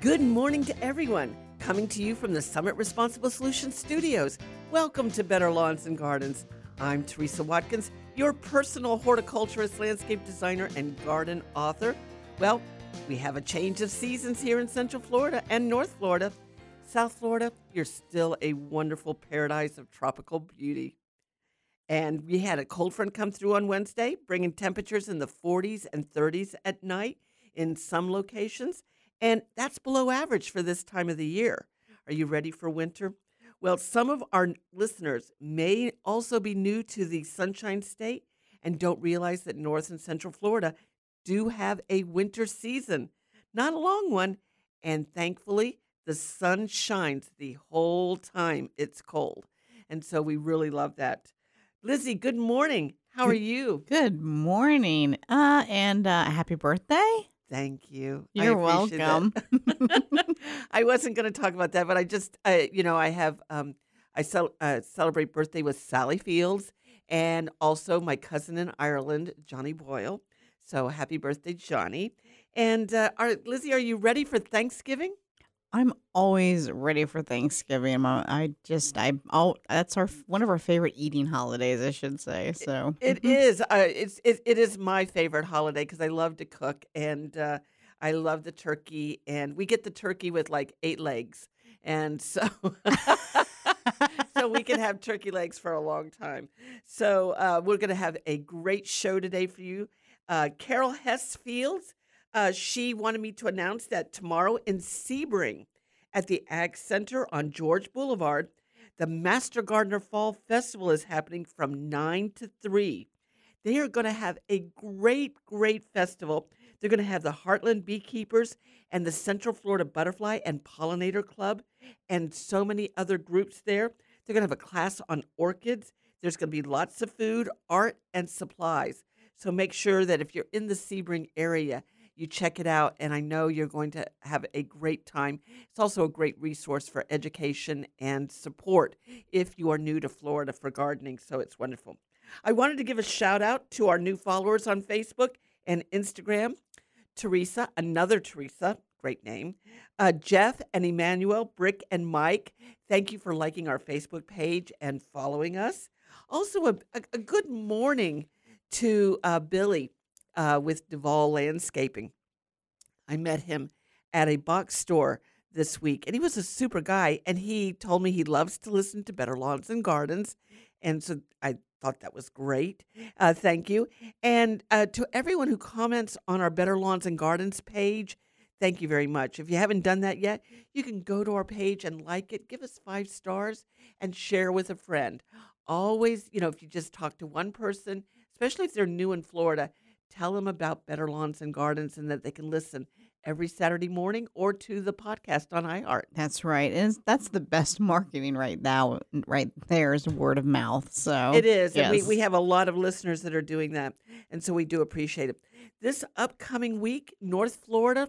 Good morning to everyone. Coming to you from the Summit Responsible Solutions Studios. Welcome to Better Lawns and Gardens. I'm Teresa Watkins, your personal horticulturist, landscape designer, and garden author. Well, we have a change of seasons here in Central Florida and North Florida. South Florida, you're still a wonderful paradise of tropical beauty. And we had a cold front come through on Wednesday, bringing temperatures in the 40s and 30s at night in some locations. And that's below average for this time of the year. Are you ready for winter? Well, some of our listeners may also be new to the Sunshine State and don't realize that North and Central Florida do have a winter season. Not a long one. And thankfully, the sun shines the whole time it's cold. And so we really love that. Lizzie, good morning. How are you? Good morning. Uh, and uh, happy birthday. Thank you. You're welcome. I wasn't going to talk about that, but I just, uh, you know, I have, um, I cel- uh, celebrate birthday with Sally Fields and also my cousin in Ireland, Johnny Boyle. So happy birthday, Johnny. And uh, are, Lizzie, are you ready for Thanksgiving? I'm always ready for Thanksgiving. I just I oh that's our one of our favorite eating holidays, I should say. So It mhm. is. Uh, it's it, it is my favorite holiday because I love to cook and uh, I love the turkey. And we get the turkey with like eight legs, and so so we can have turkey legs for a long time. So uh, we're going to have a great show today for you. Uh, Carol Hess Fields, uh, she wanted me to announce that tomorrow in Sebring at the Ag Center on George Boulevard, the Master Gardener Fall Festival is happening from 9 to 3. They are going to have a great, great festival. They're going to have the Heartland Beekeepers and the Central Florida Butterfly and Pollinator Club and so many other groups there. They're going to have a class on orchids. There's going to be lots of food, art, and supplies. So make sure that if you're in the Sebring area, you check it out. And I know you're going to have a great time. It's also a great resource for education and support if you are new to Florida for gardening. So it's wonderful. I wanted to give a shout out to our new followers on Facebook and Instagram. Teresa, another Teresa, great name. Uh, Jeff and Emmanuel, Brick and Mike, thank you for liking our Facebook page and following us. Also, a, a, a good morning to uh, Billy uh, with Duval Landscaping. I met him at a box store this week, and he was a super guy. And he told me he loves to listen to Better Lawns and Gardens, and so I thought that was great. Uh, thank you, and uh, to everyone who comments on our Better Lawns and Gardens page. Thank you very much. If you haven't done that yet, you can go to our page and like it, give us five stars, and share with a friend. Always, you know, if you just talk to one person, especially if they're new in Florida, tell them about Better Lawns and Gardens and that they can listen every Saturday morning or to the podcast on iHeart. That's right. And that's the best marketing right now. Right there is word of mouth. So It is. And we, we have a lot of listeners that are doing that. And so we do appreciate it. This upcoming week, North Florida,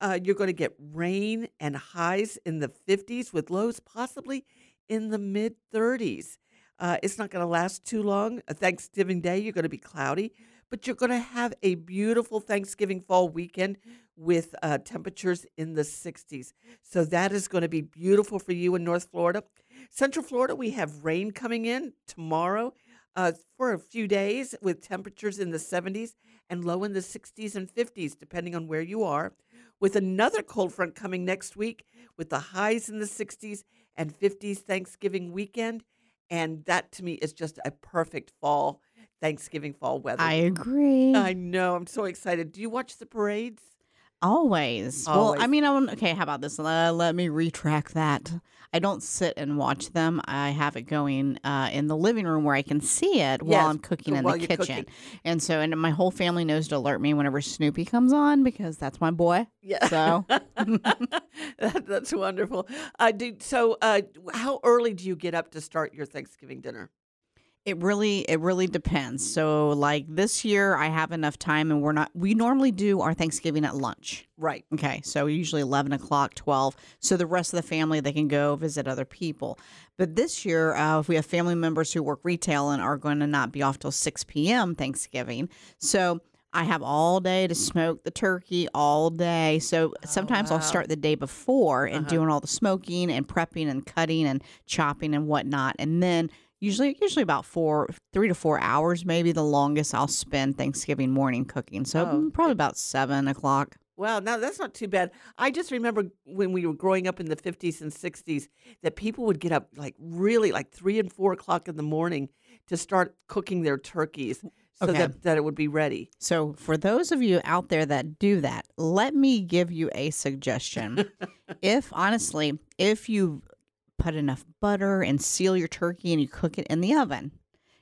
uh, you're going to get rain and highs in the 50s with lows possibly in the mid 30s. Uh, it's not going to last too long. Thanksgiving Day, you're going to be cloudy, but you're going to have a beautiful Thanksgiving fall weekend with uh, temperatures in the 60s. So that is going to be beautiful for you in North Florida. Central Florida, we have rain coming in tomorrow uh, for a few days with temperatures in the 70s and low in the 60s and 50s, depending on where you are. With another cold front coming next week with the highs in the 60s and 50s Thanksgiving weekend. And that to me is just a perfect fall, Thanksgiving fall weather. I agree. I know. I'm so excited. Do you watch the parades? Always. Well, I mean, I don't, okay, how about this? Uh, let me retract that. I don't sit and watch them. I have it going uh, in the living room where I can see it while I'm cooking in the kitchen. cooking. And so, and my whole family knows to alert me whenever Snoopy comes on because that's my boy. Yeah. So, that, that's wonderful. Uh, do, so, uh, how early do you get up to start your Thanksgiving dinner? It really it really depends. So like this year I have enough time and we're not we normally do our Thanksgiving at lunch. Right. Okay, so usually 11 o'clock, 12. So the rest of the family, they can go visit other people. But this year, uh, if we have family members who work retail and are going to not be off till 6 p.m. Thanksgiving. So I have all day to smoke the turkey all day. So sometimes wow. I'll start the day before and Uh-huh. doing all the smoking and prepping and cutting and chopping and whatnot. And then usually usually about four three to four hours, maybe the longest I'll spend Thanksgiving morning cooking. So Oh, mm, probably about seven o'clock. well now that's not too bad. I just remember when we were growing up in the 50s and 60s that people would get up like really like three and four o'clock in the morning to start cooking their turkeys so Okay. that, that it would be ready. So, for those of you out there that do that, let me give you a suggestion. if honestly, if you put enough butter and seal your turkey and you cook it in the oven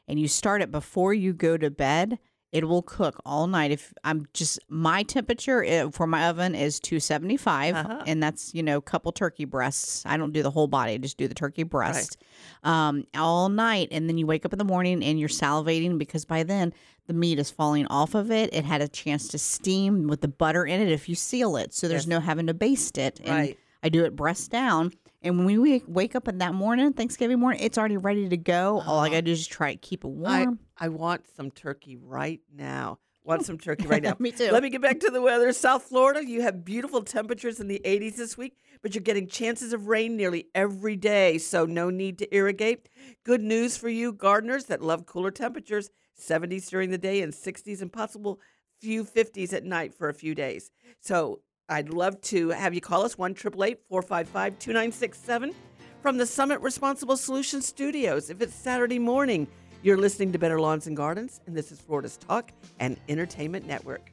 and you start it before you go to bed, it will cook all night. If I'm just my temperature eh, for my oven is 275 Uh-huh. and that's, you know, couple turkey breasts. I don't do the whole body, I just do the turkey breast. Um, all night and then you wake up in the morning and you're salivating because by then the meat is falling off of it. It had a chance to steam with the butter in it if you seal it. So there's Yes. no having to baste it. And Right. I do it breast down. And when we wake, up in that morning, Thanksgiving morning, it's already ready to go. All I Uh-huh. got to do is just try to keep it I, warm. I want some turkey right now. Want some turkey right now. Me too. Let me get back to the weather. South Florida, you have beautiful temperatures in the 80s this week, but you're getting chances of rain nearly every day, so no need to irrigate. Good news for you gardeners that love cooler temperatures 70s during the day and 60s and possible few 50s at night for a few days. So I'd love to have you call us 1 455 2967 from the Summit Responsible Solutions Studios. If it's Saturday morning, you're listening to Better Lawns and Gardens, and this is Florida's Talk and Entertainment Network.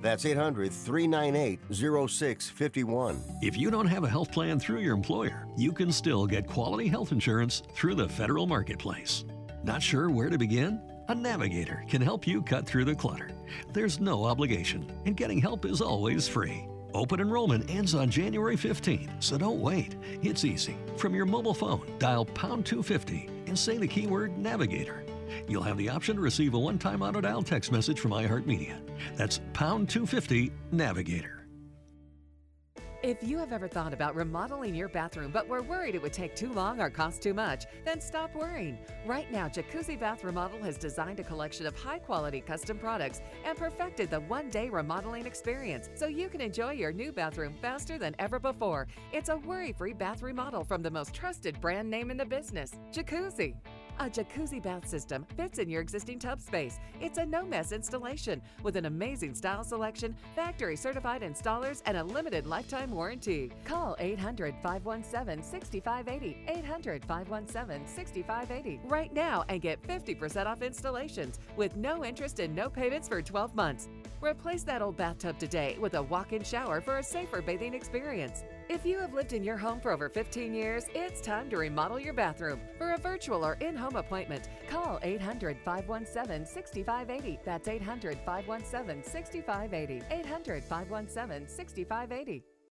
That's 800 398 0651. If you don't have a health plan through your employer, you can still get quality health insurance through the federal marketplace. Not sure where to begin? A navigator can help you cut through the clutter. There's no obligation, and getting help is always free. Open enrollment ends on January 15, so don't wait. It's easy. From your mobile phone, dial pound 250 and say the keyword navigator. You'll have the option to receive a one time auto dial text message from iHeartMedia. That's pound 250 navigator. If you have ever thought about remodeling your bathroom but were worried it would take too long or cost too much, then stop worrying. Right now, Jacuzzi Bath Remodel has designed a collection of high quality custom products and perfected the one day remodeling experience so you can enjoy your new bathroom faster than ever before. It's a worry free bath remodel from the most trusted brand name in the business, Jacuzzi. A jacuzzi bath system fits in your existing tub space. It's a no mess installation with an amazing style selection, factory certified installers, and a limited lifetime warranty. Call 800 517 6580. 800 517 6580 right now and get 50% off installations with no interest and no payments for 12 months. Replace that old bathtub today with a walk in shower for a safer bathing experience. If you have lived in your home for over 15 years, it's time to remodel your bathroom. For a virtual or in home appointment, call 800 517 6580. That's 800 517 6580. 800 517 6580.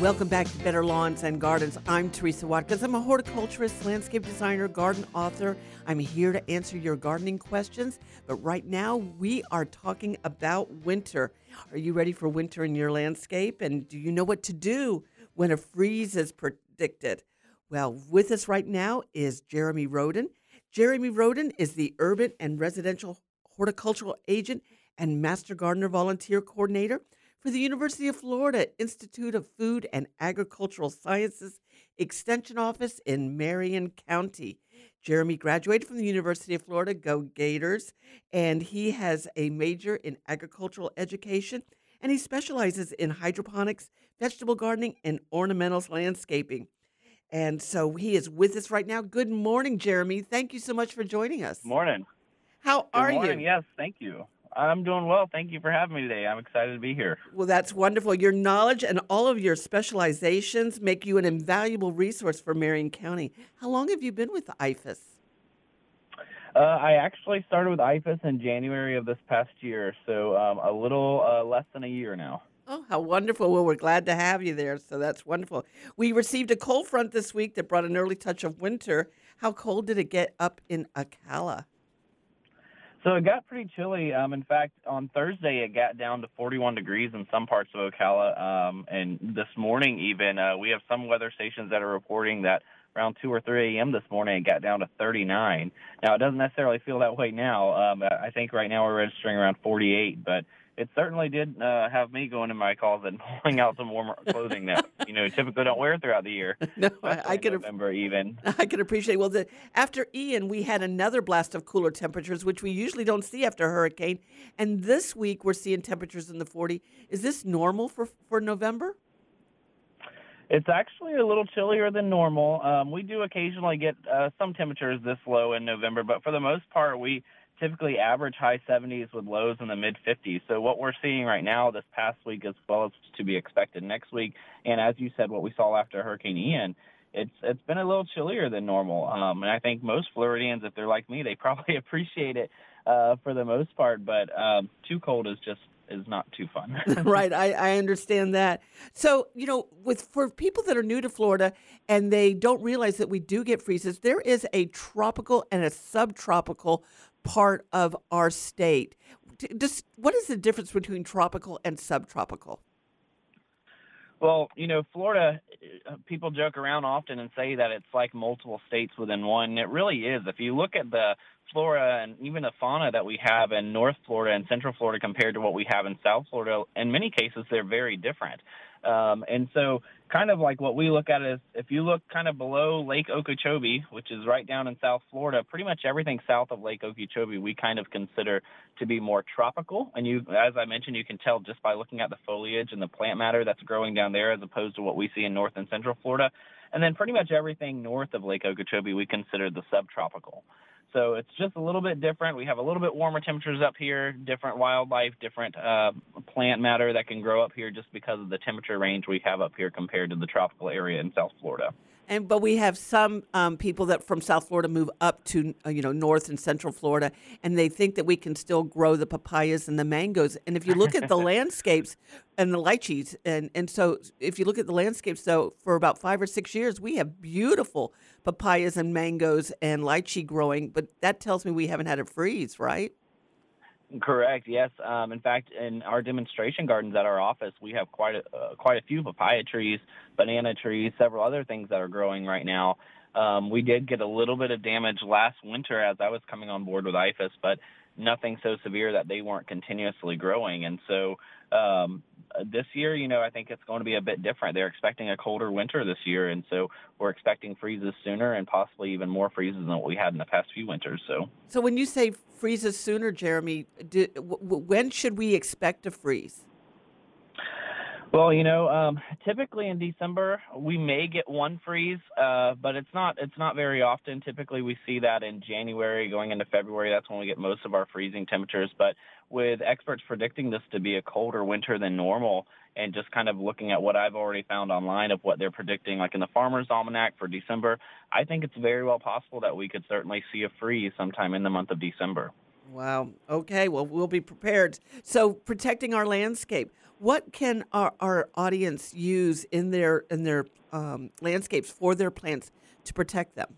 Welcome back to Better Lawns and Gardens. I'm Teresa Watkins. I'm a horticulturist, landscape designer, garden author. I'm here to answer your gardening questions. But right now, we are talking about winter. Are you ready for winter in your landscape? And do you know what to do when a freeze is predicted? Well, with us right now is Jeremy Roden. Jeremy Roden is the urban and residential horticultural agent and master gardener volunteer coordinator for the University of Florida Institute of Food and Agricultural Sciences Extension Office in Marion County. Jeremy graduated from the University of Florida, Go Gators, and he has a major in agricultural education and he specializes in hydroponics, vegetable gardening, and ornamentals landscaping. And so he is with us right now. Good morning, Jeremy. Thank you so much for joining us. Morning. How Good are morning. you? Yes, thank you. I'm doing well. Thank you for having me today. I'm excited to be here. Well, that's wonderful. Your knowledge and all of your specializations make you an invaluable resource for Marion County. How long have you been with IFAS? Uh, I actually started with IFAS in January of this past year, so um, a little uh, less than a year now. Oh, how wonderful. Well, we're glad to have you there. So that's wonderful. We received a cold front this week that brought an early touch of winter. How cold did it get up in Ocala? So it got pretty chilly. Um, in fact, on Thursday it got down to 41 degrees in some parts of Ocala, um, and this morning even uh, we have some weather stations that are reporting that around 2 or 3 a.m. this morning it got down to 39. Now it doesn't necessarily feel that way now. Um, I think right now we're registering around 48, but it certainly did uh, have me going in my closet and pulling out some warmer clothing that you know typically don't wear throughout the year. No, I, I could November even. I can appreciate. Well, the, after Ian, we had another blast of cooler temperatures, which we usually don't see after a hurricane. And this week, we're seeing temperatures in the 40. Is this normal for for November? It's actually a little chillier than normal. Um, we do occasionally get uh, some temperatures this low in November, but for the most part, we typically average high 70s with lows in the mid 50s. So what we're seeing right now this past week, as well as to be expected next week, and as you said, what we saw after Hurricane Ian, it's it's been a little chillier than normal. Um, and I think most Floridians, if they're like me, they probably appreciate it uh, for the most part. But um, too cold is just is not too fun. right, I, I understand that. So, you know, with for people that are new to Florida and they don't realize that we do get freezes, there is a tropical and a subtropical part of our state. Just what is the difference between tropical and subtropical? Well, you know, Florida, uh, people joke around often and say that it's like multiple states within one. It really is. If you look at the flora and even the fauna that we have in North Florida and Central Florida compared to what we have in South Florida, in many cases, they're very different. Um, and so, kind of like what we look at is if you look kind of below Lake Okeechobee, which is right down in South Florida, pretty much everything south of Lake Okeechobee we kind of consider to be more tropical. And you, as I mentioned, you can tell just by looking at the foliage and the plant matter that's growing down there as opposed to what we see in North and Central Florida. And then pretty much everything north of Lake Okeechobee we consider the subtropical. So it's just a little bit different. We have a little bit warmer temperatures up here, different wildlife, different uh, plant matter that can grow up here just because of the temperature range we have up here compared to the tropical area in South Florida. And but we have some um, people that from South Florida move up to uh, you know North and Central Florida, and they think that we can still grow the papayas and the mangoes. And if you look at the landscapes and the lychees, and and so if you look at the landscapes, though, for about five or six years, we have beautiful papayas and mangoes and lychee growing. But that tells me we haven't had a freeze, right? Correct. Yes. Um, in fact, in our demonstration gardens at our office, we have quite a uh, quite a few papaya trees, banana trees, several other things that are growing right now. Um, we did get a little bit of damage last winter as I was coming on board with IFAS, but nothing so severe that they weren't continuously growing. And so um, Uh, this year, you know, I think it's going to be a bit different. They're expecting a colder winter this year, and so we're expecting freezes sooner and possibly even more freezes than what we had in the past few winters. So, so when you say freezes sooner, Jeremy, do, w- when should we expect a freeze? Well, you know, um, typically in December we may get one freeze, uh, but it's not it's not very often. Typically we see that in January going into February. That's when we get most of our freezing temperatures. But with experts predicting this to be a colder winter than normal, and just kind of looking at what I've already found online of what they're predicting, like in the Farmer's Almanac for December, I think it's very well possible that we could certainly see a freeze sometime in the month of December. Wow. Okay. Well, we'll be prepared. So, protecting our landscape. What can our, our audience use in their in their um, landscapes for their plants to protect them?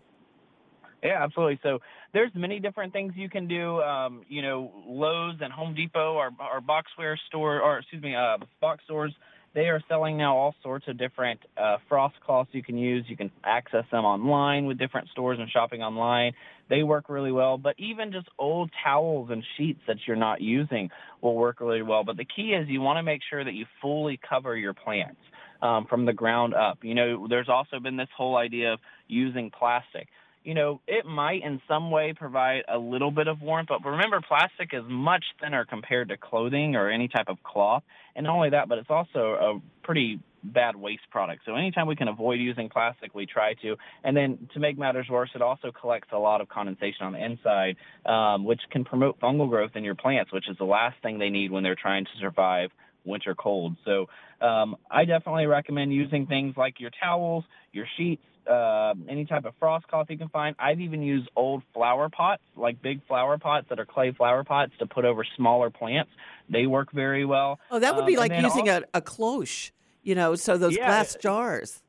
Yeah, absolutely. So there's many different things you can do. Um, you know, Lowe's and Home Depot or, or Boxware store, or excuse me, uh, box stores they are selling now all sorts of different uh, frost cloths you can use. You can access them online with different stores and shopping online. They work really well. But even just old towels and sheets that you're not using will work really well. But the key is you want to make sure that you fully cover your plants. Um, from the ground up. You know, there's also been this whole idea of using plastic you know, it might in some way provide a little bit of warmth, but remember, plastic is much thinner compared to clothing or any type of cloth. And not only that, but it's also a pretty bad waste product. So anytime we can avoid using plastic, we try to. And then to make matters worse, it also collects a lot of condensation on the inside, um, which can promote fungal growth in your plants, which is the last thing they need when they're trying to survive winter cold. So um, I definitely recommend using things like your towels, your sheets, uh, any type of frost cloth you can find. I've even used old flower pots, like big flower pots that are clay flower pots, to put over smaller plants. They work very well. Oh, that would be Um, like using al- a, a cloche, you know, so those Yeah, glass jars.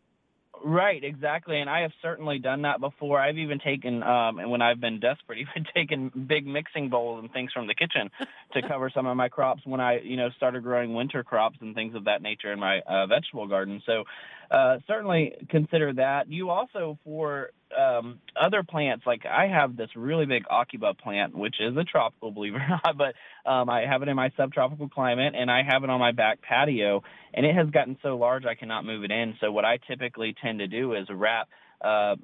Right, exactly. And I have certainly done that before. I've even taken, um, and when I've been desperate, even taken big mixing bowls and things from the kitchen to cover some of my crops when I, you know, started growing winter crops and things of that nature in my uh, vegetable garden. So uh, certainly consider that. You also, for um, other plants, like I have this really big Aucuba plant, which is a tropical, believe it or not, but um, I have it in my subtropical climate and I have it on my back patio and it has gotten so large I cannot move it in. So what I typically tend to do is wrap uh,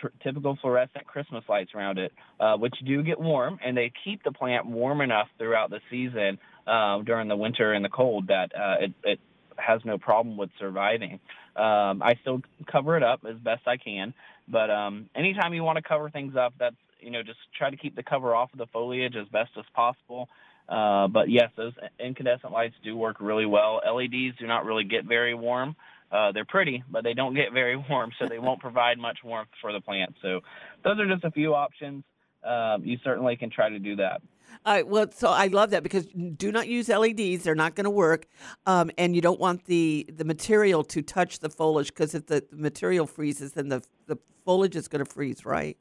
tr- typical fluorescent Christmas lights around it, uh, which do get warm, and they keep the plant warm enough throughout the season um, during the winter and the cold that uh, it, it has no problem with surviving. Um, I still cover it up as best I can, but um, anytime you want to cover things up, that's you know just try to keep the cover off of the foliage as best as possible. Uh, but yes, those incandescent lights do work really well. LEDs do not really get very warm. Uh, they're pretty, but they don't get very warm, so they won't provide much warmth for the plant. So those are just a few options. Um, you certainly can try to do that. All right, well, so I love that because do not use LEDs; they're not going to work, um, and you don't want the the material to touch the foliage because if the, the material freezes, then the the foliage is going to freeze, right?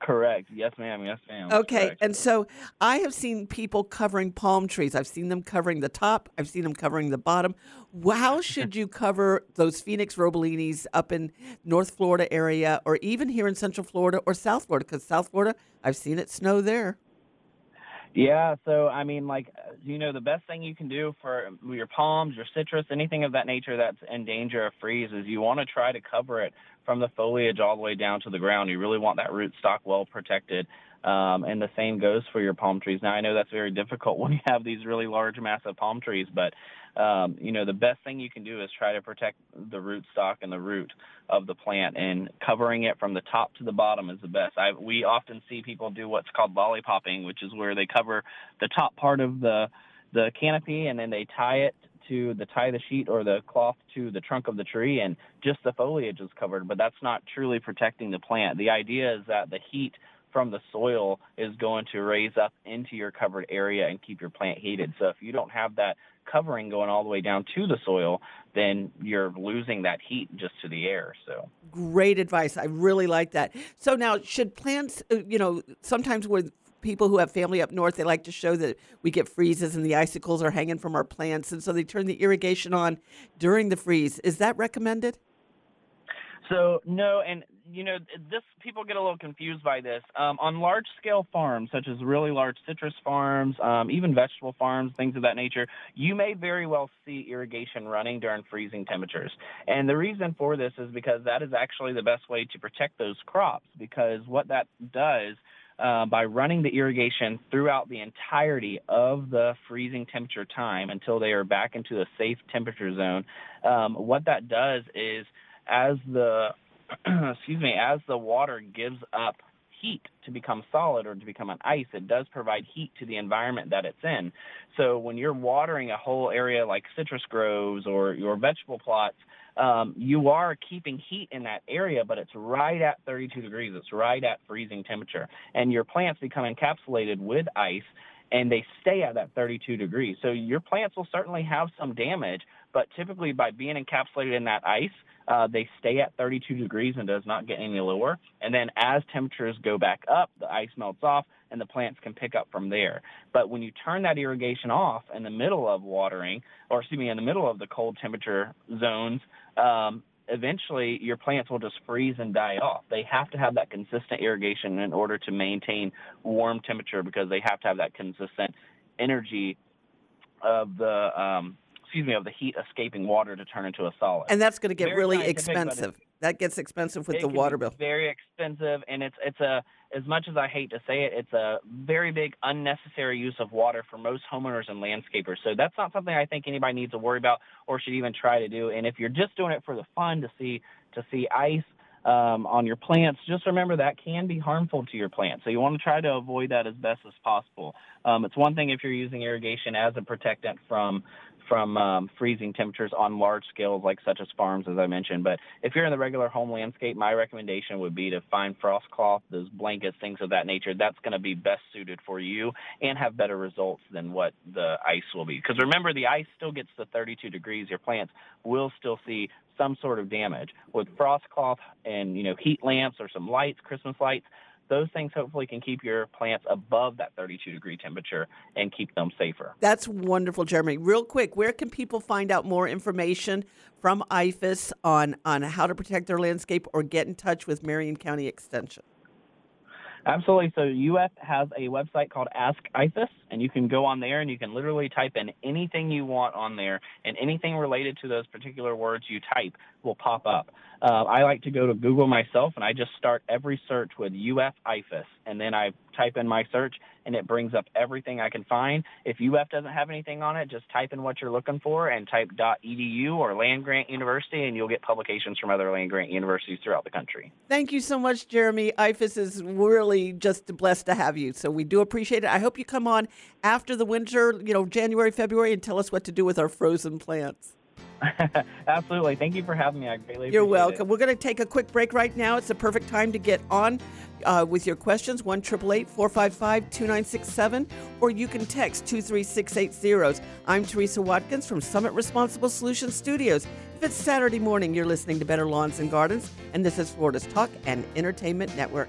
Correct. Yes, ma'am. Yes, ma'am. That's Okay, correct. and so I have seen people covering palm trees. I've seen them covering the top. I've seen them covering the bottom. How should you cover those Phoenix robelinis up in North Florida area, or even here in Central Florida or South Florida? Because South Florida, I've seen it snow there. Yeah, so I mean, like, you know, the best thing you can do for um, your palms, your citrus, anything of that nature that's in danger of freeze is you want to try to cover it from the foliage all the way down to the ground. You really want that root stock well protected. Um, and the same goes for your palm trees. Now, I know that's very difficult when you have these really large, massive palm trees, but um, you know the best thing you can do is try to protect the root stock and the root of the plant, and covering it from the top to the bottom is the best. I, we often see people do what's called lollipopping, which is where they cover the top part of the the canopy and then they tie it to the tie the sheet or the cloth to the trunk of the tree and just the foliage is covered but that's not truly protecting the plant the idea is that the heat from the soil is going to raise up into your covered area and keep your plant heated. So if you don't have that covering going all the way down to the soil, then you're losing that heat just to the air. So great advice. I really like that. So now, should plants, uh, you know, sometimes with people who have family up north, they like to show that we get freezes and the icicles are hanging from our plants, and so they turn the irrigation on during the freeze. Is that recommended? So no, and you know this people get a little confused by this. Um, on large scale farms, such as really large citrus farms, um, even vegetable farms, things of that nature, you may very well see irrigation running during freezing temperatures. And the reason for this is because that is actually the best way to protect those crops. Because what that does uh, by running the irrigation throughout the entirety of the freezing temperature time until they are back into a safe temperature zone, um, what that does is as the excuse me, as the water gives up heat to become solid or to become an ice, it does provide heat to the environment that it's in. So when you're watering a whole area like citrus groves or your vegetable plots, um, you are keeping heat in that area, but it's right at 32 degrees. It's right at freezing temperature. And your plants become encapsulated with ice and they stay at that 32 degrees. So your plants will certainly have some damage, but typically by being encapsulated in that ice, uh, they stay at 32 degrees and does not get any lower. And then as temperatures go back up, the ice melts off and the plants can pick up from there. But when you turn that irrigation off in the middle of watering, or excuse me, in the middle of the cold temperature zones, um, eventually your plants will just freeze and die off. They have to have that consistent irrigation in order to maintain warm temperature because they have to have that consistent energy of the um, excuse me, of the heat escaping water to turn into a solid. And that's going to get very really expensive. That gets expensive with the water bill. Very expensive, and it's it's a as much as I hate to say it, it's a very big unnecessary use of water for most homeowners and landscapers. So that's not something I think anybody needs to worry about or should even try to do. And if you're just doing it for the fun to see to see ice um, on your plants, just remember that can be harmful to your plants. So you want to try to avoid that as best as possible. Um, it's one thing if you're using irrigation as a protectant from from um, freezing temperatures on large scales like such as farms, as I mentioned. But if you're in the regular home landscape, my recommendation would be to find frost cloth, those blankets, things of that nature. That's going to be best suited for you and have better results than what the ice will be. Because remember, the ice still gets to 32 degrees. Your plants will still see some sort of damage. With frost cloth and you know heat lamps or some lights, Christmas lights, those things hopefully can keep your plants above that 32 degree temperature and keep them safer. That's wonderful, Jeremy. Real quick, where can people find out more information from IFAS on, on how to protect their landscape or get in touch with Marion County Extension? Absolutely. So UF has a website called Ask IFAS, and you can go on there and you can literally type in anything you want on there, and anything related to those particular words you type will pop up. Uh, I like to go to Google myself, and I just start every search with UF IFAS, and then I type in my search, and it brings up everything I can find. If UF doesn't have anything on it, just type in what you're looking for and type .edu or Land Grant University, and you'll get publications from other land grant universities throughout the country. Thank you so much, Jeremy. IFAS is really just blessed to have you, so we do appreciate it. I hope you come on after the winter, you know, January, February, and tell us what to do with our frozen plants. Absolutely. Thank you for having me. I greatly You're welcome. It. We're going to take a quick break right now. It's the perfect time to get on uh, with your questions 1 455 2967 or you can text 23680. I'm Teresa Watkins from Summit Responsible Solutions Studios. If it's Saturday morning, you're listening to Better Lawns and Gardens, and this is Florida's Talk and Entertainment Network.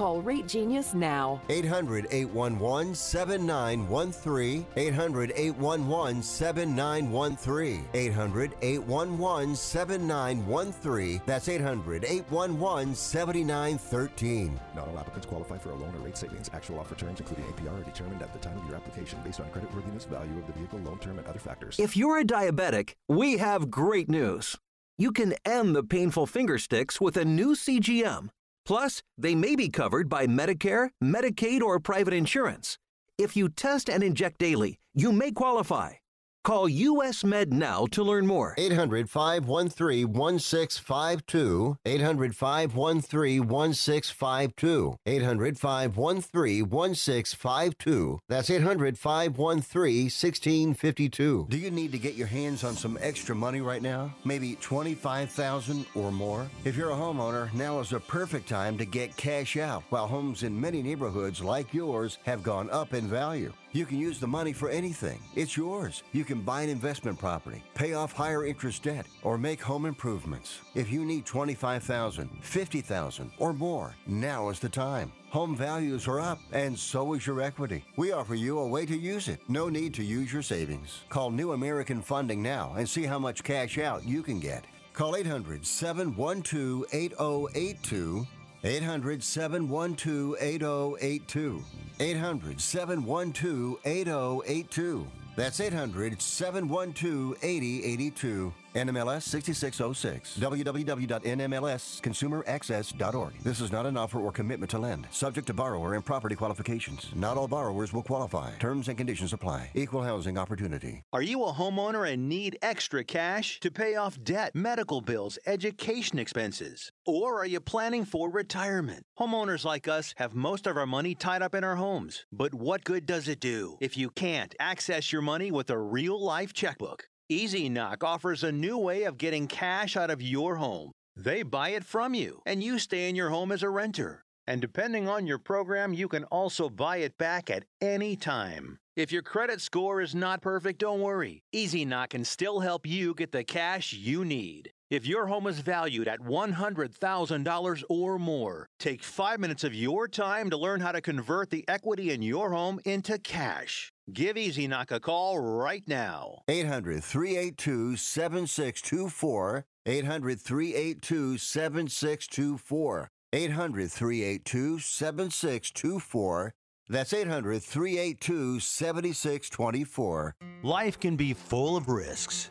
Call Rate Genius now. 800 811 7913. 800 811 7913. 800 811 7913. That's 800 811 7913. Not all applicants qualify for a loan or rate savings. Actual offer terms, including APR, are determined at the time of your application based on creditworthiness, value of the vehicle, loan term, and other factors. If you're a diabetic, we have great news. You can end the painful finger sticks with a new CGM. Plus, they may be covered by Medicare, Medicaid, or private insurance. If you test and inject daily, you may qualify. Call US Med now to learn more. 800 513 1652. 800 513 1652. 800 513 1652. That's 800 513 1652. Do you need to get your hands on some extra money right now? Maybe 25000 or more? If you're a homeowner, now is the perfect time to get cash out while homes in many neighborhoods like yours have gone up in value. You can use the money for anything. It's yours. You can buy an investment property, pay off higher interest debt, or make home improvements. If you need 25,000, 50,000 or more, now is the time. Home values are up and so is your equity. We offer you a way to use it. No need to use your savings. Call New American Funding now and see how much cash out you can get. Call 800 712 8082 800 712 8082. 800 712 8082. That's 800 712 8082. NMLS 6606. www.nmlsconsumeraccess.org. This is not an offer or commitment to lend. Subject to borrower and property qualifications. Not all borrowers will qualify. Terms and conditions apply. Equal housing opportunity. Are you a homeowner and need extra cash to pay off debt, medical bills, education expenses? Or are you planning for retirement? Homeowners like us have most of our money tied up in our homes. But what good does it do if you can't access your money with a real life checkbook? Easy Knock offers a new way of getting cash out of your home. They buy it from you, and you stay in your home as a renter. And depending on your program, you can also buy it back at any time. If your credit score is not perfect, don't worry. Easy Knock can still help you get the cash you need. If your home is valued at $100,000 or more, take five minutes of your time to learn how to convert the equity in your home into cash. Give Easy Knock a call right now. 800 382 7624. 800 382 7624. 800 382 7624. That's 800 382 7624. Life can be full of risks.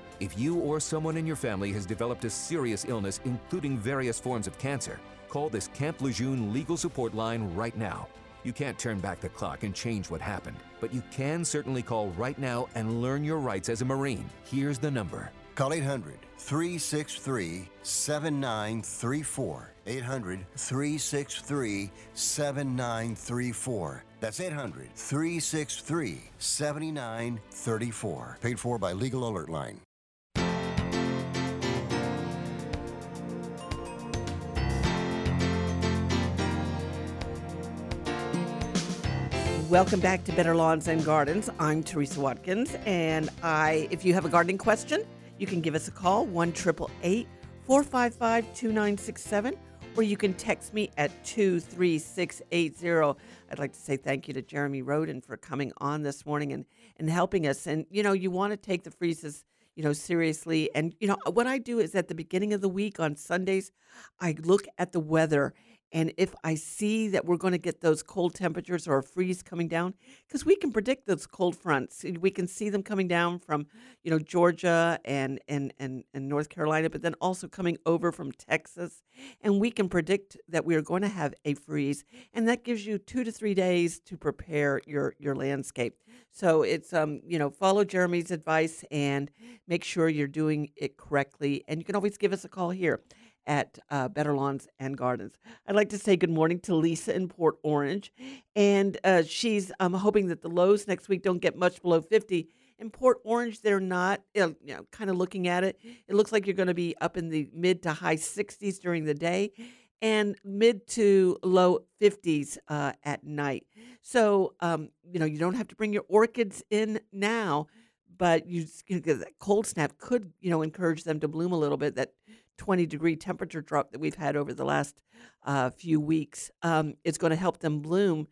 If you or someone in your family has developed a serious illness, including various forms of cancer, call this Camp Lejeune legal support line right now. You can't turn back the clock and change what happened, but you can certainly call right now and learn your rights as a Marine. Here's the number Call 800 363 7934. 800 363 7934. That's 800 363 7934. Paid for by Legal Alert Line. Welcome back to Better Lawns and Gardens. I'm Teresa Watkins, and I, if you have a gardening question, you can give us a call one triple eight four five five two nine six seven, or you can text me at 23680. I'd like to say thank you to Jeremy Roden for coming on this morning and, and helping us. And, you know, you want to take the freezes, you know, seriously. And, you know, what I do is at the beginning of the week on Sundays, I look at the weather and if I see that we're going to get those cold temperatures or a freeze coming down, because we can predict those cold fronts, we can see them coming down from, you know, Georgia and, and, and, and North Carolina, but then also coming over from Texas. And we can predict that we are going to have a freeze. And that gives you two to three days to prepare your, your landscape. So it's, um, you know, follow Jeremy's advice and make sure you're doing it correctly. And you can always give us a call here at uh, Better Lawns and Gardens. I'd like to say good morning to Lisa in Port Orange, and uh, she's um, hoping that the lows next week don't get much below 50. In Port Orange, they're not. You know, kind of looking at it, it looks like you're going to be up in the mid to high 60s during the day, and mid to low 50s uh, at night. So, um, you know, you don't have to bring your orchids in now, but you, you know, that cold snap could, you know, encourage them to bloom a little bit. That 20 degree temperature drop that we've had over the last uh, few weeks um, is going to help them bloom.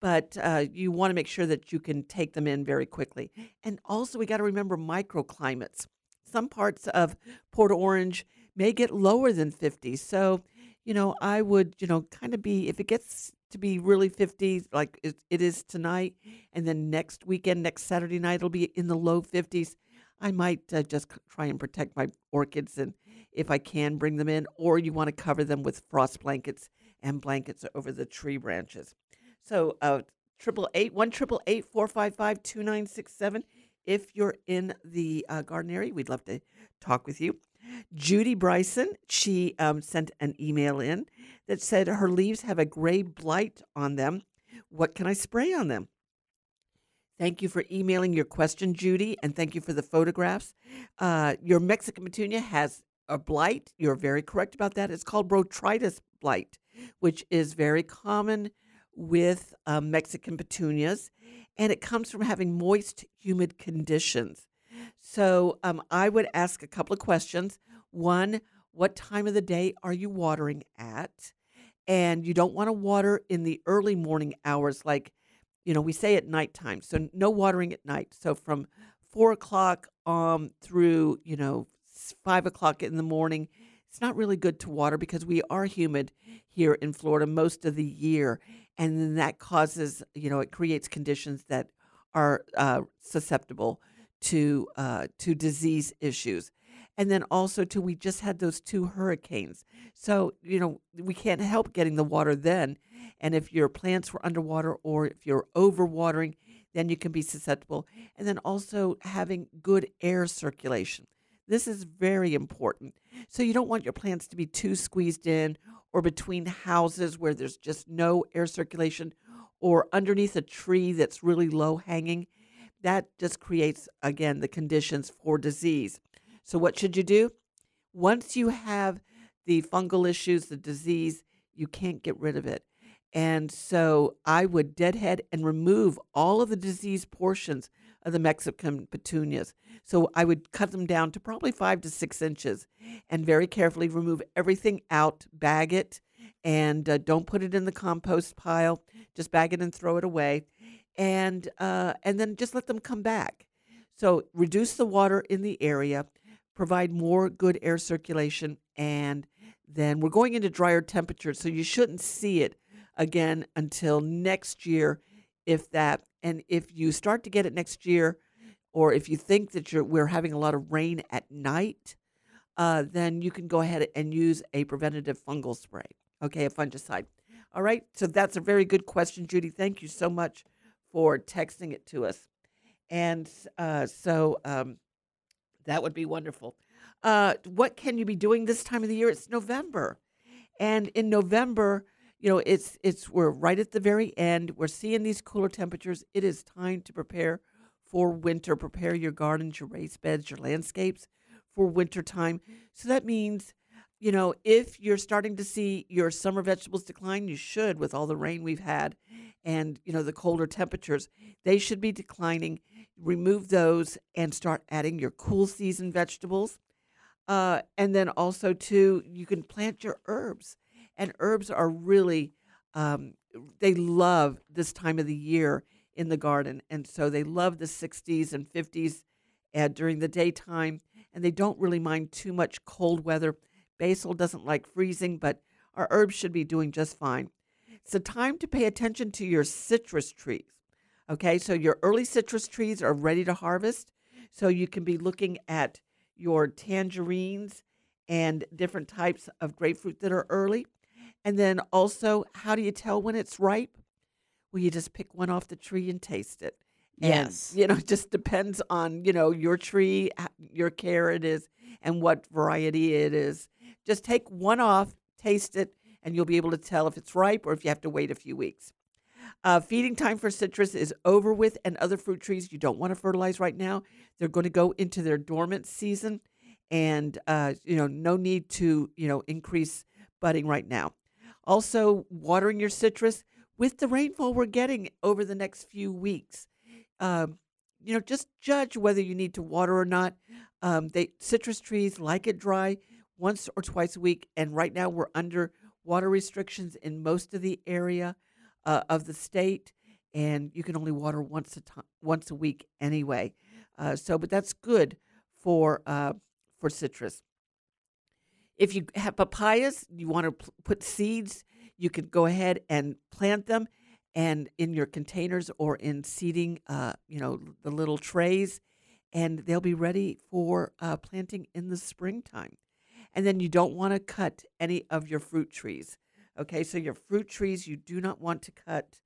But uh, you want to make sure that you can take them in very quickly. And also, we got to remember microclimates. Some parts of Port Orange may get lower than 50. So, you know, I would, you know, kind of be, if it gets to be really 50, like it, it is tonight, and then next weekend, next Saturday night, it'll be in the low 50s. I might uh, just try and protect my orchids and if I can bring them in, or you want to cover them with frost blankets and blankets over the tree branches. So, uh, triple eight one triple eight four five five two nine six seven. If you're in the uh, garden area, we'd love to talk with you. Judy Bryson, she um, sent an email in that said her leaves have a gray blight on them. What can I spray on them? Thank you for emailing your question, Judy, and thank you for the photographs. Uh, your Mexican petunia has a blight. You're very correct about that. It's called botrytis blight, which is very common with uh, Mexican petunias, and it comes from having moist, humid conditions. So um, I would ask a couple of questions. One, what time of the day are you watering at? And you don't want to water in the early morning hours, like, you know, we say at nighttime. So no watering at night. So from four o'clock um, through, you know, five o'clock in the morning, it's not really good to water because we are humid here in Florida most of the year. And then that causes, you know, it creates conditions that are uh, susceptible to uh, to disease issues. And then also too, we just had those two hurricanes. So, you know, we can't help getting the water then. And if your plants were underwater or if you're overwatering, then you can be susceptible. And then also having good air circulation. This is very important. So you don't want your plants to be too squeezed in or between houses where there's just no air circulation or underneath a tree that's really low hanging. That just creates, again, the conditions for disease. So, what should you do? Once you have the fungal issues, the disease, you can't get rid of it. And so I would deadhead and remove all of the disease portions of the Mexican petunias. So I would cut them down to probably five to six inches and very carefully remove everything out, bag it, and uh, don't put it in the compost pile. Just bag it and throw it away. And, uh, and then just let them come back. So reduce the water in the area, provide more good air circulation, and then we're going into drier temperatures, so you shouldn't see it again until next year, if that. And if you start to get it next year, or if you think that you're, we're having a lot of rain at night, uh, then you can go ahead and use a preventative fungal spray, okay, a fungicide. All right, so that's a very good question, Judy. Thank you so much for texting it to us. And uh, so um, that would be wonderful. Uh, what can you be doing this time of the year? It's November. And in November, you know, it's it's we're right at the very end. We're seeing these cooler temperatures. It is time to prepare for winter. Prepare your gardens, your raised beds, your landscapes for winter time. So that means, you know, if you're starting to see your summer vegetables decline, you should with all the rain we've had and, you know, the colder temperatures. They should be declining. Remove those and start adding your cool season vegetables. Uh, and then also too, you can plant your herbs And herbs are really, um, they love this time of the year in the garden. And so they love the 60s and 50s uh, during the daytime. And they don't really mind too much cold weather. Basil doesn't like freezing, but our herbs should be doing just fine. It's a time to pay attention to your citrus trees. Okay, so your early citrus trees are ready to harvest. So you can be looking at your tangerines and different types of grapefruit that are early. And then also, how do you tell when it's ripe? Well, you just pick one off the tree and taste it. And, Yes. you know, it just depends on, you know, your tree, your care it is, and what variety it is. Just take one off, taste it, and you'll be able to tell if it's ripe or if you have to wait a few weeks. Uh, feeding time for citrus is over with, and other fruit trees you don't want to fertilize right now. They're going to go into their dormant season, and uh, you know, no need to you know increase budding right now. Also, watering your citrus with the rainfall we're getting over the next few weeks. Um, you know, just judge whether you need to water or not. Um, they citrus trees like it dry once or twice a week, and right now we're under water restrictions in most of the area uh, of the state, and you can only water once a time, once a week anyway. Uh, so, but that's good for uh, for citrus. If you have papayas, you want to put seeds, you can go ahead and plant them, and in your containers or in seeding, uh, you know, the little trays, and they'll be ready for uh, planting in the springtime. And then you don't want to cut any of your fruit trees. Okay, so your fruit trees you do not want to cut,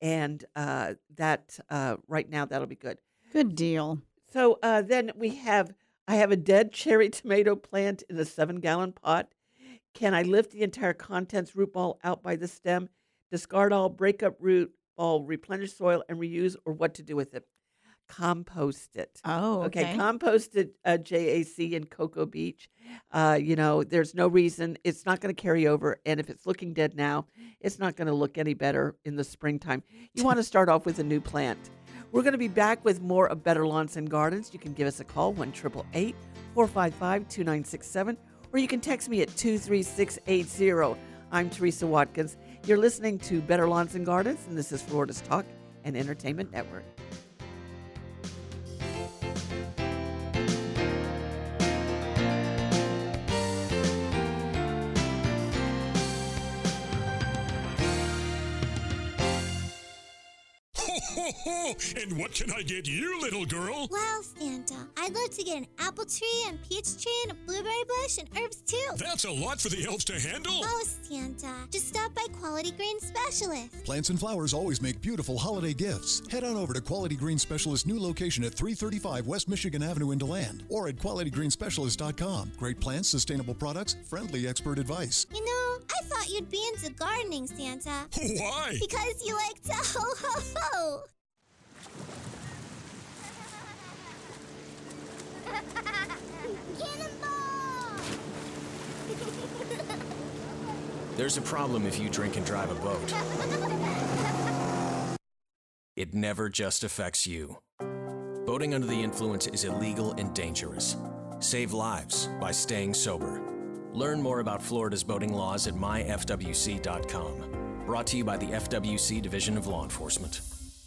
and uh, that uh, right now that'll be good. Good deal. So uh, then we have I have a dead cherry tomato plant in a seven gallon pot. Can I lift the entire contents root ball out by the stem, discard all, break up root ball, replenish soil, and reuse, or what to do with it? Compost it. Oh, okay. compost it, uh, JAC in Cocoa Beach. Uh, you know, there's no reason it's not going to carry over. And if it's looking dead now, it's not going to look any better in the springtime. You want to start off with a new plant. We're going to be back with more of Better Lawns and Gardens. You can give us a call, 1 455 2967, or you can text me at 23680. I'm Teresa Watkins. You're listening to Better Lawns and Gardens, and this is Florida's Talk and Entertainment Network. Ho, ho, ho! And what can I get you, little girl? Well, Santa, I'd love to get an apple tree and peach tree and a blueberry bush and herbs too. That's a lot for the elves to handle. Oh, Santa, just stop by Quality Green Specialist. Plants and flowers always make beautiful holiday gifts. Head on over to Quality Green Specialist new location at 335 West Michigan Avenue in DeLand or at qualitygreenspecialist.com. Great plants, sustainable products, friendly expert advice. You know, I thought you'd be into gardening, Santa. Why? Because you like to ho ho ho. There's a problem if you drink and drive a boat. It never just affects you. Boating under the influence is illegal and dangerous. Save lives by staying sober. Learn more about Florida's boating laws at myfwc.com. Brought to you by the FWC Division of Law Enforcement.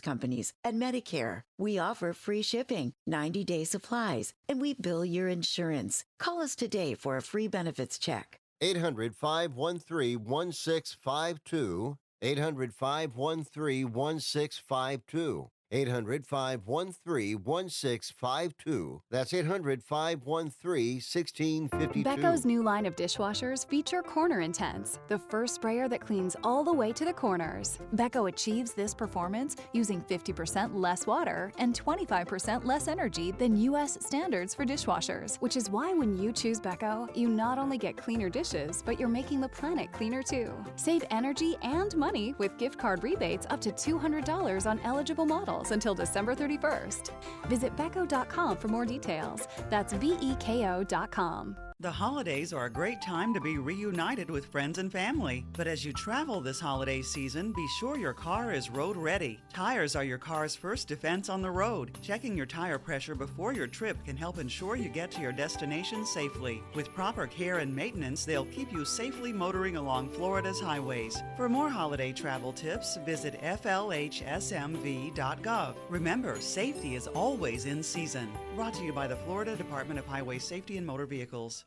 companies and Medicare. We offer free shipping, 90 day supplies, and we bill your insurance. Call us today for a free benefits check. 800 513 1652. 800 513 1652. 800 513 1652. That's 800 513 1652. Beko's new line of dishwashers feature Corner Intense, the first sprayer that cleans all the way to the corners. Beko achieves this performance using 50% less water and 25% less energy than U.S. standards for dishwashers, which is why when you choose Beko, you not only get cleaner dishes, but you're making the planet cleaner too. Save energy and money with gift card rebates up to $200 on eligible models until December 31st. Visit Beko.com for more details. That's B E K O.com. The holidays are a great time to be reunited with friends and family. But as you travel this holiday season, be sure your car is road ready. Tires are your car's first defense on the road. Checking your tire pressure before your trip can help ensure you get to your destination safely. With proper care and maintenance, they'll keep you safely motoring along Florida's highways. For more holiday travel tips, visit FLHSMV.gov. Remember, safety is always in season. Brought to you by the Florida Department of Highway Safety and Motor Vehicles.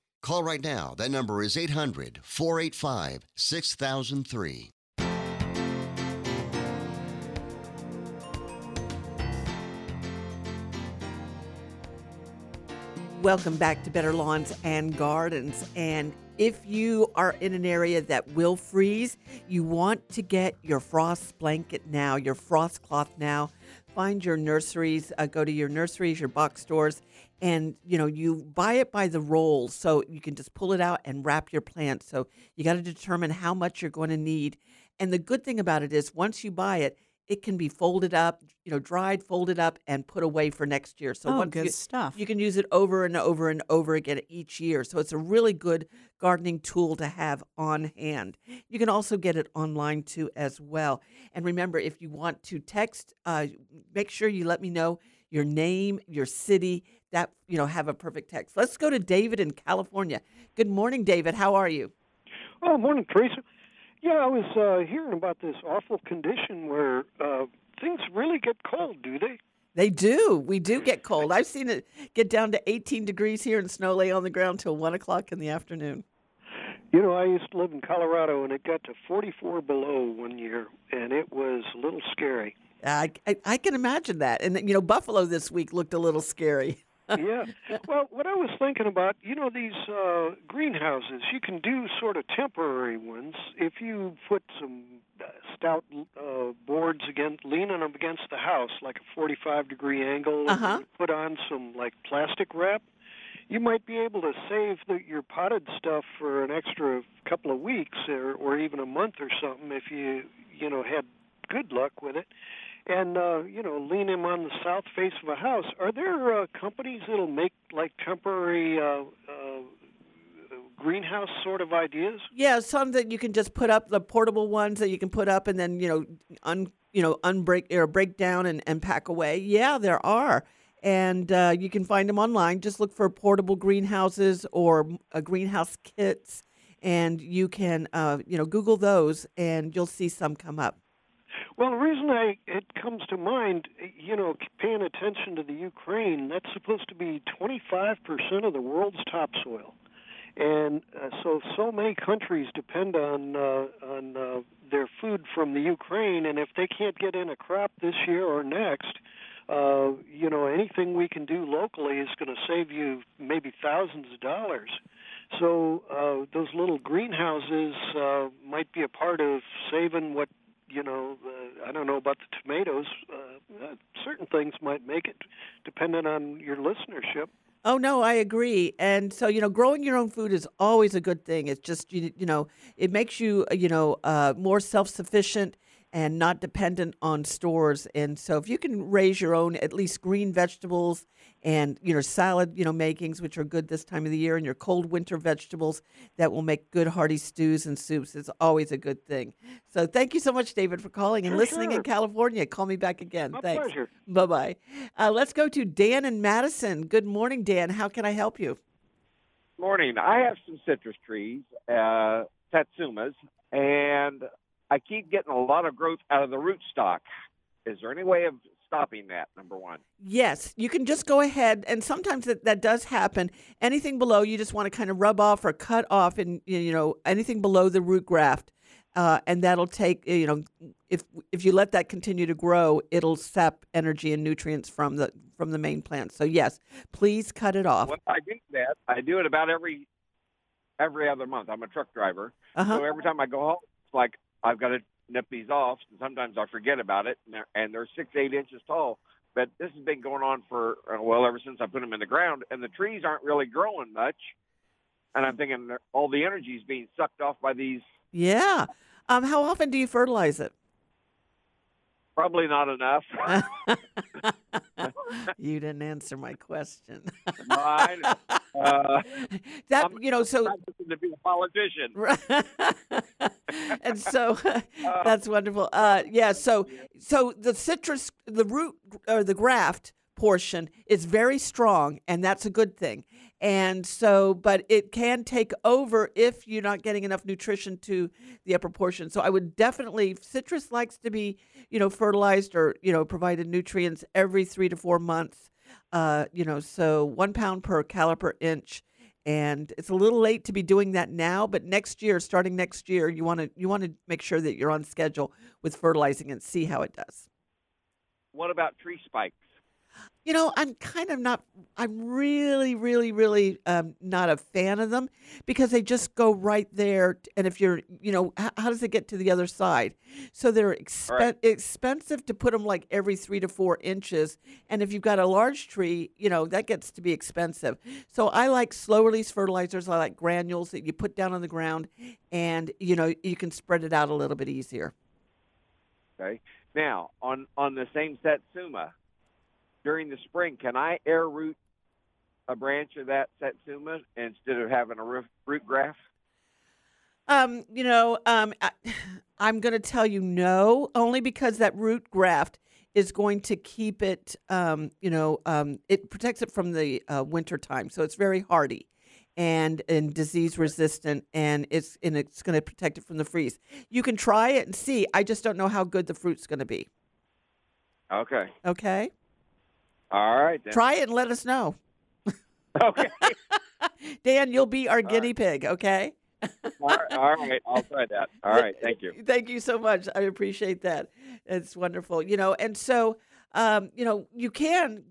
Call right now. That number is 800 485 6003. Welcome back to Better Lawns and Gardens. And if you are in an area that will freeze, you want to get your frost blanket now, your frost cloth now. Find your nurseries, uh, go to your nurseries, your box stores, and you know you buy it by the roll, so you can just pull it out and wrap your plant. So you got to determine how much you're going to need. And the good thing about it is, once you buy it, it can be folded up, you know, dried, folded up, and put away for next year. So Oh, once good you, stuff. You can use it over and over and over again each year. So it's a really good gardening tool to have on hand. You can also get it online too as well. And remember, if you want to text, uh, make sure you let me know your name, your city. That you know, have a perfect text. Let's go to David in California. Good morning, David. How are you? Oh, morning, Teresa. Yeah, I was uh, hearing about this awful condition where uh, things really get cold, do they? They do. We do get cold. I've seen it get down to 18 degrees here and snow lay on the ground till one o'clock in the afternoon. You know, I used to live in Colorado, and it got to 44 below one year, and it was a little scary. I, I, I can imagine that. And, you know, Buffalo this week looked a little scary. yeah. Well, what I was thinking about, you know, these uh, greenhouses, you can do sort of temporary ones if you put some uh, stout uh, boards against, leaning them against the house, like a 45 degree angle, Uh-huh. and put on some like plastic wrap. You might be able to save the, your potted stuff for an extra couple of weeks or, or even a month or something if you, you know, had good luck with it and uh, you know lean him on the south face of a house. Are there uh, companies that'll make like temporary uh, uh, greenhouse sort of ideas? Yeah, some that you can just put up, the portable ones that you can put up and then, you know, un, you know, unbreak or break down and, and pack away. Yeah, there are. And uh, you can find them online. Just look for portable greenhouses or uh, greenhouse kits, and you can, you know, Google those, and you'll see some come up. Well, the reason I it comes to mind, you know, paying attention to the Ukraine, that's supposed to be 25% of the world's topsoil. And uh, so so many countries depend on uh, on uh, their food from the Ukraine and if they can't get in a crop this year or next, uh, you know, anything we can do locally is going to save you maybe thousands of dollars. So uh, those little greenhouses uh, might be a part of saving what you know. I don't know about the tomatoes. Uh, uh, certain things might make it, depending on your listenership. Oh no, I agree. And so you know, growing your own food is always a good thing. It's just you, you know, it makes you uh, you know uh, more self sufficient and not dependent on stores. And so if you can raise your own at least green vegetables and you know salad you know makings which are good this time of the year and your cold winter vegetables that will make good hearty stews and soups is always a good thing. So thank you so much David for calling and Sure, listening in. California. Call me back again. My Thanks. pleasure. Bye bye. Uh, let's go to Dan in Madison. Good morning, Dan. How can I help you? Morning. I have some citrus trees, uh, Satsumas, and I keep getting a lot of growth out of the rootstock. Is there any way of stopping that? Number one. Yes, you can just go ahead, and sometimes that, that does happen. Anything below, you just want to kind of rub off or cut off, and you know anything below the root graft, uh, and that'll take you know if if you let that continue to grow, it'll sap energy and nutrients from the from the main plant. So yes, please cut it off. When I do that, I do it about every every other month. I'm a truck driver, Uh-huh. so every time I go home, it's like I've got to nip these off. And sometimes I forget about it, and they're, and they're six, eight inches tall. But this has been going on for uh, well ever since I put them in the ground, and the trees aren't really growing much. And I'm thinking all the energy is being sucked off by these. Yeah. Um, how often do you fertilize it? Probably not enough. you didn't answer my question. I. Uh, that I'm you know so to be a politician. and so that's wonderful. Uh, yeah. So so the citrus, the root or the graft portion is very strong, and that's a good thing. And so, but it can take over if you're not getting enough nutrition to the upper portion. So I would definitely citrus likes to be you know fertilized or you know provided nutrients every three to four months. Uh, you know, so one pound per caliper inch and it's a little late to be doing that now but next year starting next year you want to you want to make sure that you're on schedule with fertilizing and see how it does What about tree spikes? You know i'm kind of not i'm really really really um, not a fan of them because they just go right there and if you're you know how, how does it get to the other side so they're expen- Right. expensive to put them like every three to four inches and if you've got a large tree you know that gets to be expensive so i like slow release fertilizers i like granules that you put down on the ground and you know you can spread it out a little bit easier Okay. Now, on on the same set, Satsuma, during the spring, can I air root a branch of that Satsuma instead of having a root, root graft? Um, you know, um, I, I'm going to tell you no, only because that root graft is going to keep it, um, you know, um, it protects it from the uh, winter time, so it's very hardy and and disease resistant, and it's and it's going to protect it from the freeze. You can try it and see. I just don't know how good the fruit's going to be. Okay. Okay, All right. Then. try it and let us know. Okay. Dan, you'll be our guinea pig. Okay. all, right, all right. I'll try that. All right. Thank you. Thank you so much. I appreciate that. It's wonderful. You know, and so um, you know, you can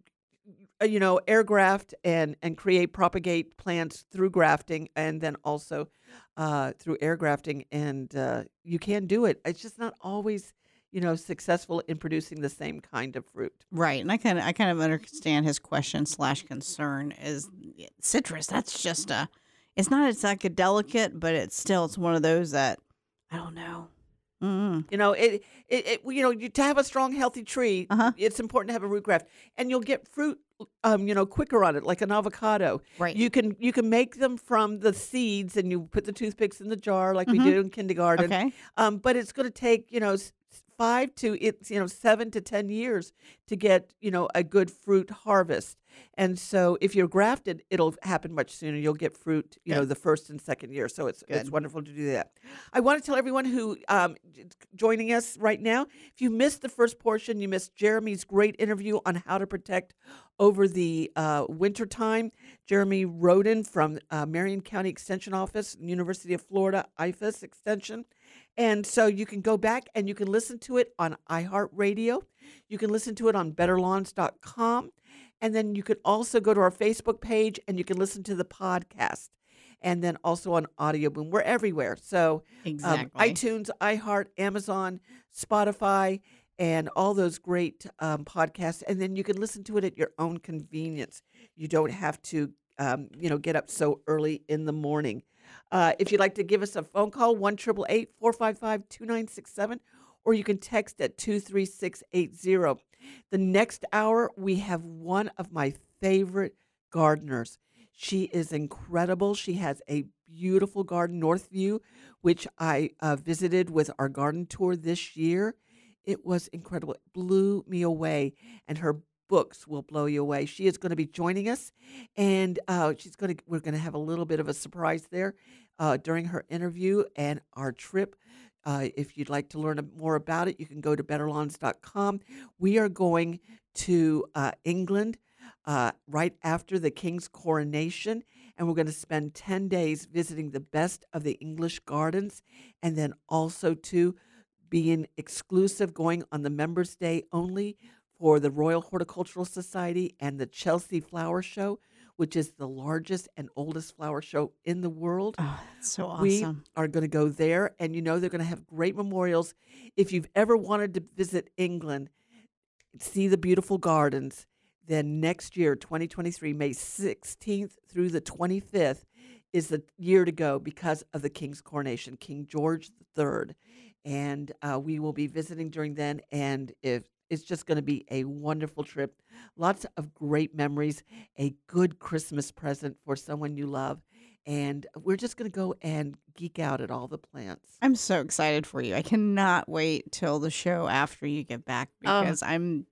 uh, you know, air graft and and create propagate plants through grafting and then also uh, through air grafting and uh, you can do it. It's just not always you know successful in producing the same kind of fruit. Right, and I kind of I kind of understand his question slash concern is citrus. That's just a. It's not. It's like a delicate, but it's still. It's one of those that I don't know. Mm. You know, it, it, it you know, you, to have a strong, healthy tree, it's important to have a root graft, and you'll get fruit, um, you know, quicker on it, like an avocado. Right. You can you can make them from the seeds, and you put the toothpicks in the jar, like we Mhm. did in kindergarten. Okay. Um, but it's going to take you know five to it's you know seven to ten years to get you know a good fruit harvest. And so if you're grafted, it'll happen much sooner. You'll get fruit, you know, the first and second year. So it's it's wonderful to do that. I want to tell everyone who um, joining us right now, if you missed the first portion, you missed Jeremy's great interview on how to protect over the uh, winter time. Jeremy Roden from uh, Marion County Extension Office, University of Florida, IFAS Extension. And so you can go back and you can listen to it on iHeartRadio. You can listen to it on betterlawns.com. And then you can also go to our Facebook page and you can listen to the podcast. And then also on Audio Boom. We're everywhere. So um, Exactly. iTunes, iHeart, Amazon, Spotify, and all those great um, podcasts. And then you can listen to it at your own convenience. you don't have to, um, you know, get up so early in the morning. Uh, if you'd like to give us a phone call, 1 455 2967, or you can text at 23680. The next hour, we have one of my favorite gardeners. She is incredible. She has a beautiful garden, Northview, which I uh, visited with our garden tour this year. It was incredible. It blew me away. And her books will blow you away. She is going to be joining us, and uh, she's going to. We're going to have a little bit of a surprise there uh, during her interview and our trip. Uh, if you'd like to learn more about it, you can go to betterlawns.com. We are going to uh, England uh, right after the king's coronation, and we're going to spend 10 days visiting the best of the English gardens, and then also to being exclusive, going on the Members Day only for the Royal Horticultural Society and the Chelsea Flower Show, which is the largest and oldest flower show in the world. Oh, that's so We are going to go there, and you know they're going to have great memorials. If you've ever wanted to visit England, see the beautiful gardens, then next year, 2023, May 16th through the 25th, is the year to go because of the King's coronation, King George III. And uh, we will be visiting during then, and if it's just going to be a wonderful trip. Lots of great memories, a good Christmas present for someone you love. And we're just going to go and geek out at all the plants. I'm so excited for you. I cannot wait till the show after you get back Oh. because I'm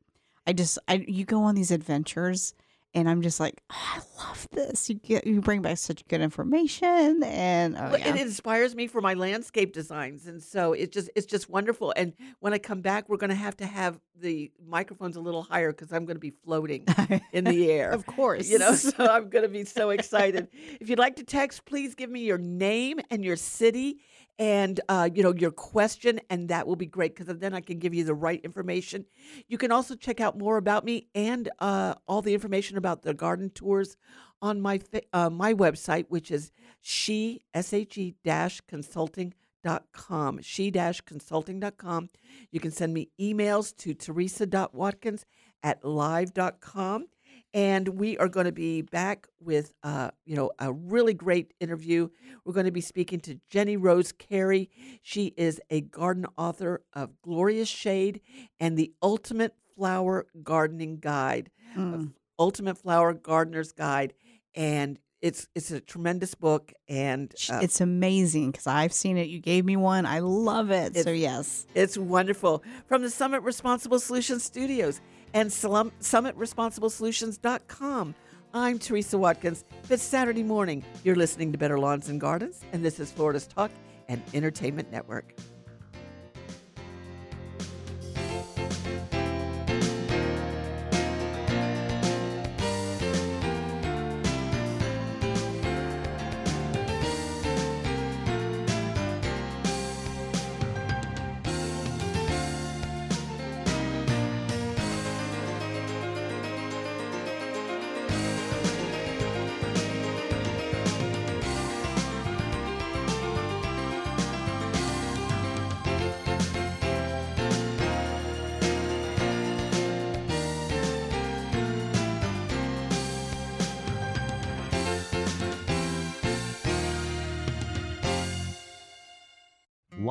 I just I you go on these adventures and I'm just like, "Oh, I love this. You get you bring back such good information and oh, Well, yeah. It inspires me for my landscape designs, and so it's just it's just wonderful. And when I come back, we're going to have to have the microphones a little higher because I'm going to be floating in the air. Of course. you know. So I'm going to be so excited. if you'd like to text, please give me your name and your city, and uh, you know your question, and that will be great because then I can give you the right information. You can also check out more about me and uh, all the information about the garden tours on my uh, my website, which is she s h e dash consulting dot com she dash consulting dot com. You can send me emails to teresa.watkins at live.com. And we are going to be back with, uh, you know, a really great interview. We're going to be speaking to Jenny Rose Carey. She is a garden author of Glorious Shade and the Ultimate Flower Gardening Guide, Mm. Ultimate Flower Gardener's Guide, and it's it's a tremendous book. And uh, it's amazing because I've seen it. You gave me one. I love it. so yes. It's wonderful. From the Summit Responsible Solutions Studios and SummitResponsibleSolutions.com. I'm Teresa Watkins. It's Saturday morning. You're listening to Better Lawns and Gardens, and this is Florida's Talk and Entertainment Network.